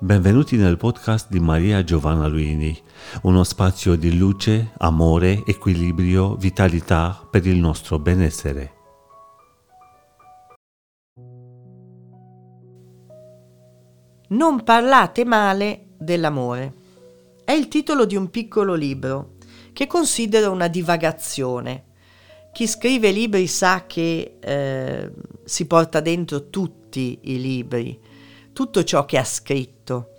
Benvenuti nel podcast di Maria Giovanna Luini, uno spazio di luce, amore, equilibrio, vitalità per il nostro benessere. Non parlate male dell'amore. È il titolo di un piccolo libro che considero una divagazione. Chi scrive libri sa che eh, si porta dentro tutti i libri, tutto ciò che ha scritto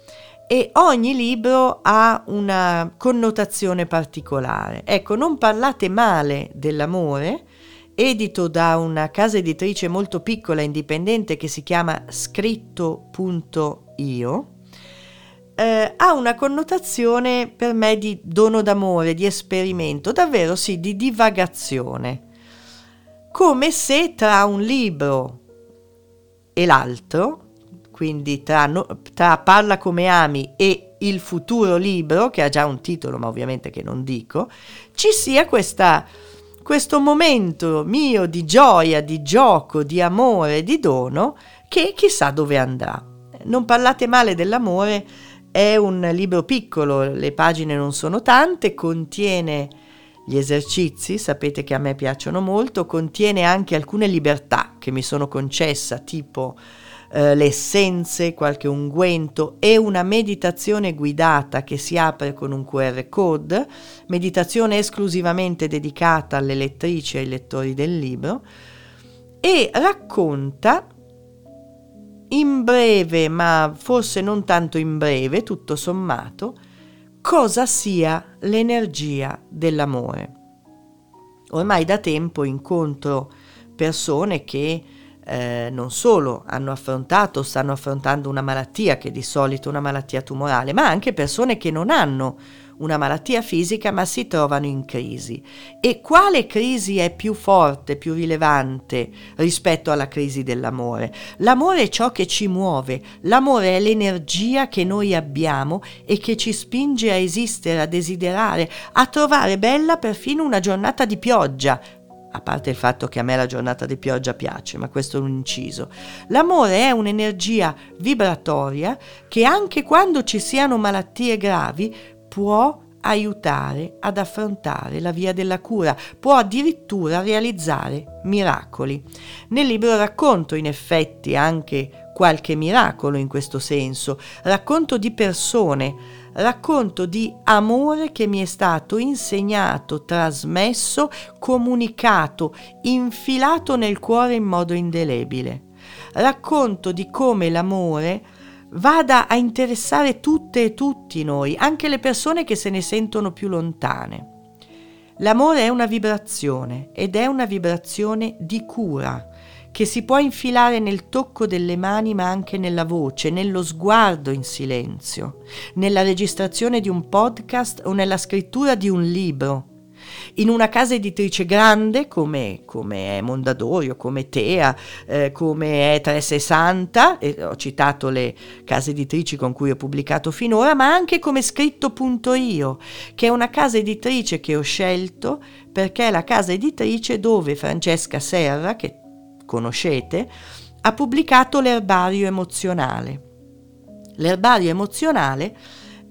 e ogni libro ha una connotazione particolare. Ecco, non parlate male dell'amore, edito da una casa editrice molto piccola e indipendente che si chiama scritto.io, eh, ha una connotazione per me di dono d'amore, di esperimento, davvero sì, di divagazione. Come se tra un libro e l'altro quindi tra, tra Parla come ami e il futuro libro, che ha già un titolo ma ovviamente che non dico, ci sia questa, questo momento mio di gioia, di gioco, di amore, di dono, che chissà dove andrà. Non parlate male dell'amore, è un libro piccolo, le pagine non sono tante, contiene gli esercizi, sapete che a me piacciono molto, contiene anche alcune libertà che mi sono concessa, tipo eh, le essenze, qualche unguento e una meditazione guidata che si apre con un QR code, meditazione esclusivamente dedicata alle lettrici e ai lettori del libro, e racconta in breve, ma forse non tanto in breve, tutto sommato, cosa sia l'energia dell'amore. Ormai da tempo incontro persone che eh, non solo hanno affrontato o stanno affrontando una malattia, che di solito è una malattia tumorale, ma anche persone che non hanno una malattia fisica ma si trovano in crisi. E quale crisi è più forte, più rilevante rispetto alla crisi dell'amore? L'amore è ciò che ci muove, l'amore è l'energia che noi abbiamo e che ci spinge a esistere, a desiderare, a trovare bella perfino una giornata di pioggia, a parte il fatto che a me la giornata di pioggia piace, ma questo è un inciso. L'amore è un'energia vibratoria che anche quando ci siano malattie gravi può aiutare ad affrontare la via della cura, può addirittura realizzare miracoli. Nel libro racconto in effetti anche qualche miracolo in questo senso, racconto di persone, racconto di amore che mi è stato insegnato, trasmesso, comunicato, infilato nel cuore in modo indelebile. Racconto di come l'amore vada a interessare tutte e tutti noi, anche le persone che se ne sentono più lontane. L'amore è una vibrazione ed è una vibrazione di cura che si può infilare nel tocco delle mani ma anche nella voce, nello sguardo in silenzio, nella registrazione di un podcast o nella scrittura di un libro. In una casa editrice grande come, come è Mondadori come Tea, eh, come è 360, e ho citato le case editrici con cui ho pubblicato finora, ma anche come scritto.io, che è una casa editrice che ho scelto perché è la casa editrice dove Francesca Serra, che conoscete, ha pubblicato l'erbario emozionale. L'erbario emozionale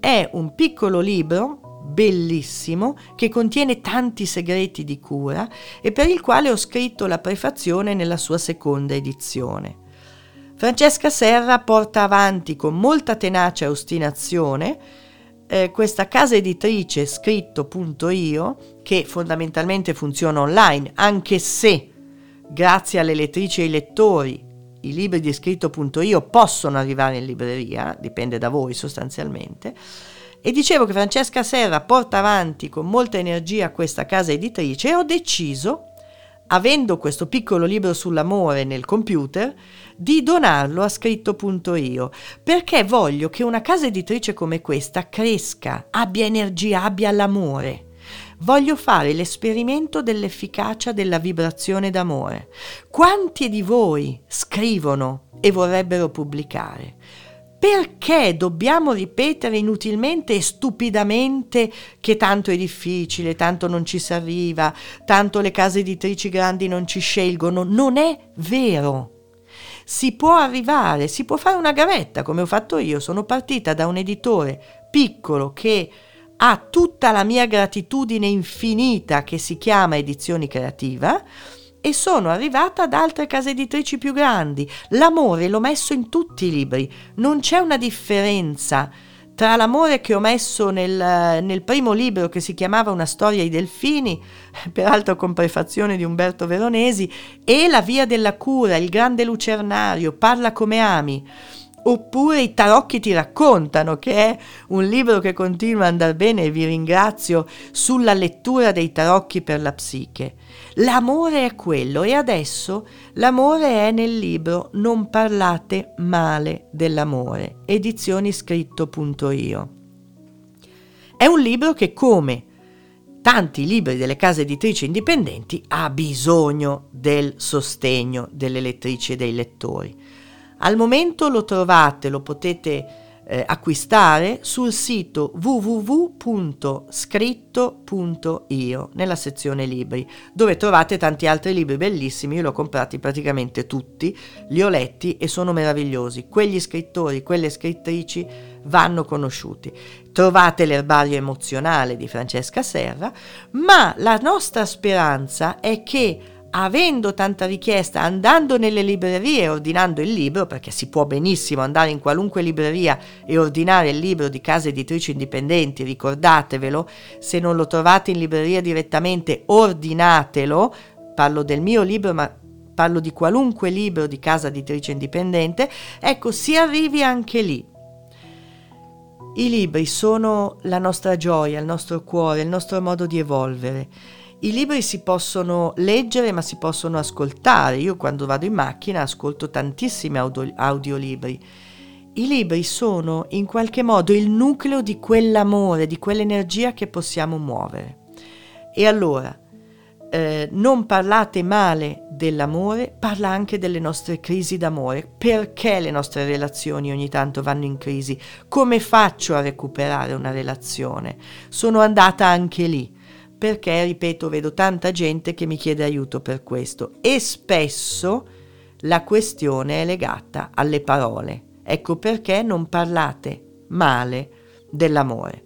è un piccolo libro bellissimo che contiene tanti segreti di cura e per il quale ho scritto la prefazione nella sua seconda edizione. Francesca Serra porta avanti con molta tenacia e ostinazione eh, questa casa editrice scritto.io che fondamentalmente funziona online anche se grazie alle lettrici e ai lettori i libri di scritto.io possono arrivare in libreria, dipende da voi sostanzialmente, e dicevo che Francesca Serra porta avanti con molta energia questa casa editrice e ho deciso, avendo questo piccolo libro sull'amore nel computer, di donarlo a scritto.io, perché voglio che una casa editrice come questa cresca, abbia energia, abbia l'amore. Voglio fare l'esperimento dell'efficacia della vibrazione d'amore. Quanti di voi scrivono e vorrebbero pubblicare? Perché dobbiamo ripetere inutilmente e stupidamente che tanto è difficile, tanto non ci si arriva, tanto le case editrici grandi non ci scelgono? Non è vero. si può arrivare, si può fare una gavetta come ho fatto io. Sono partita da un editore piccolo che ha tutta la mia gratitudine infinita che si chiama Edizioni Creativa e sono arrivata ad altre case editrici più grandi. L'amore l'ho messo in tutti i libri, non c'è una differenza tra l'amore che ho messo nel, nel, primo libro che si chiamava Una storia ai delfini, peraltro con prefazione di Umberto Veronesi, e La via della cura, Il grande lucernario, Parla come ami. Oppure I tarocchi ti raccontano, che è un libro che continua ad andare bene e vi ringrazio sulla lettura dei tarocchi per la psiche. L'amore è quello e adesso l'amore è nel libro Non parlate male dell'amore, edizioniscritto.io. È un libro che come tanti libri delle case editrici indipendenti ha bisogno del sostegno delle lettrici e dei lettori. Al momento lo trovate, lo potete eh, acquistare sul sito www.scritto.io nella sezione libri, dove trovate tanti altri libri bellissimi. Io li ho comprati praticamente tutti, li ho letti e sono meravigliosi. Quegli scrittori, quelle scrittrici vanno conosciuti. Trovate l'erbario emozionale di Francesca Serra, ma la nostra speranza è che avendo tanta richiesta, andando nelle librerie e ordinando il libro, perché si può benissimo andare in qualunque libreria e ordinare il libro di case editrici indipendenti, ricordatevelo, se non lo trovate in libreria direttamente, ordinatelo, parlo del mio libro, ma parlo di qualunque libro di casa editrice indipendente, ecco, si arrivi anche lì. I libri sono la nostra gioia, il nostro cuore, il nostro modo di evolvere i libri si possono leggere ma si possono ascoltare. Io quando vado in macchina ascolto tantissimi audio- audiolibri. I libri sono in qualche modo il nucleo di quell'amore, di quell'energia che possiamo muovere. E allora, eh, non parlate male dell'amore, parla anche delle nostre crisi d'amore. Perché le nostre relazioni ogni tanto vanno in crisi? Come faccio a recuperare una relazione? Sono andata anche lì perché, ripeto, vedo tanta gente che mi chiede aiuto per questo e spesso la questione è legata alle parole. Ecco perché non parlate male dell'amore.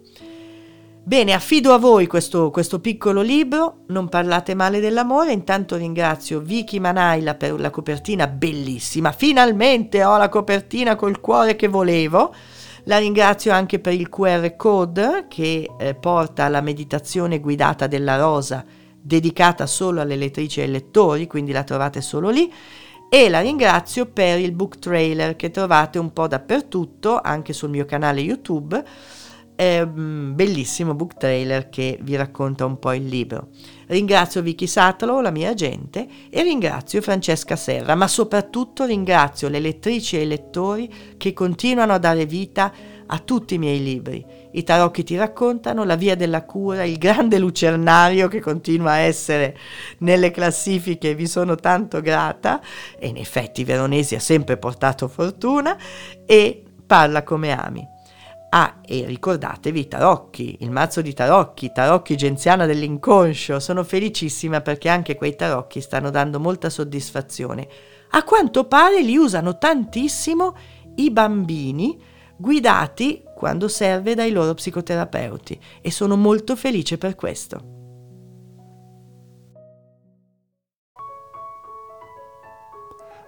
Bene, affido a voi questo, questo, piccolo libro, non parlate male dell'amore, intanto ringrazio Vicky Manaila per la copertina bellissima, finalmente ho la copertina col cuore che volevo, la ringrazio anche per il QR code che eh, porta alla meditazione guidata della rosa dedicata solo alle lettrici e ai lettori, quindi la trovate solo lì. E la ringrazio per il book trailer che trovate un po' dappertutto, anche sul mio canale YouTube un bellissimo book trailer che vi racconta un po' il libro. Ringrazio Vicky Satalo, la mia agente, e ringrazio Francesca Serra, ma soprattutto ringrazio le lettrici e i lettori che continuano a dare vita a tutti i miei libri. I tarocchi ti raccontano, La via della cura, Il grande lucernario che continua a essere nelle classifiche, vi sono tanto grata, e in effetti Veronesi ha sempre portato fortuna, e Parla come ami. Ah, e ricordatevi tarocchi, il mazzo di tarocchi, tarocchi genziana dell'inconscio. Sono felicissima perché anche quei tarocchi stanno dando molta soddisfazione. A quanto pare li usano tantissimo i bambini guidati quando serve dai loro psicoterapeuti e sono molto felice per questo.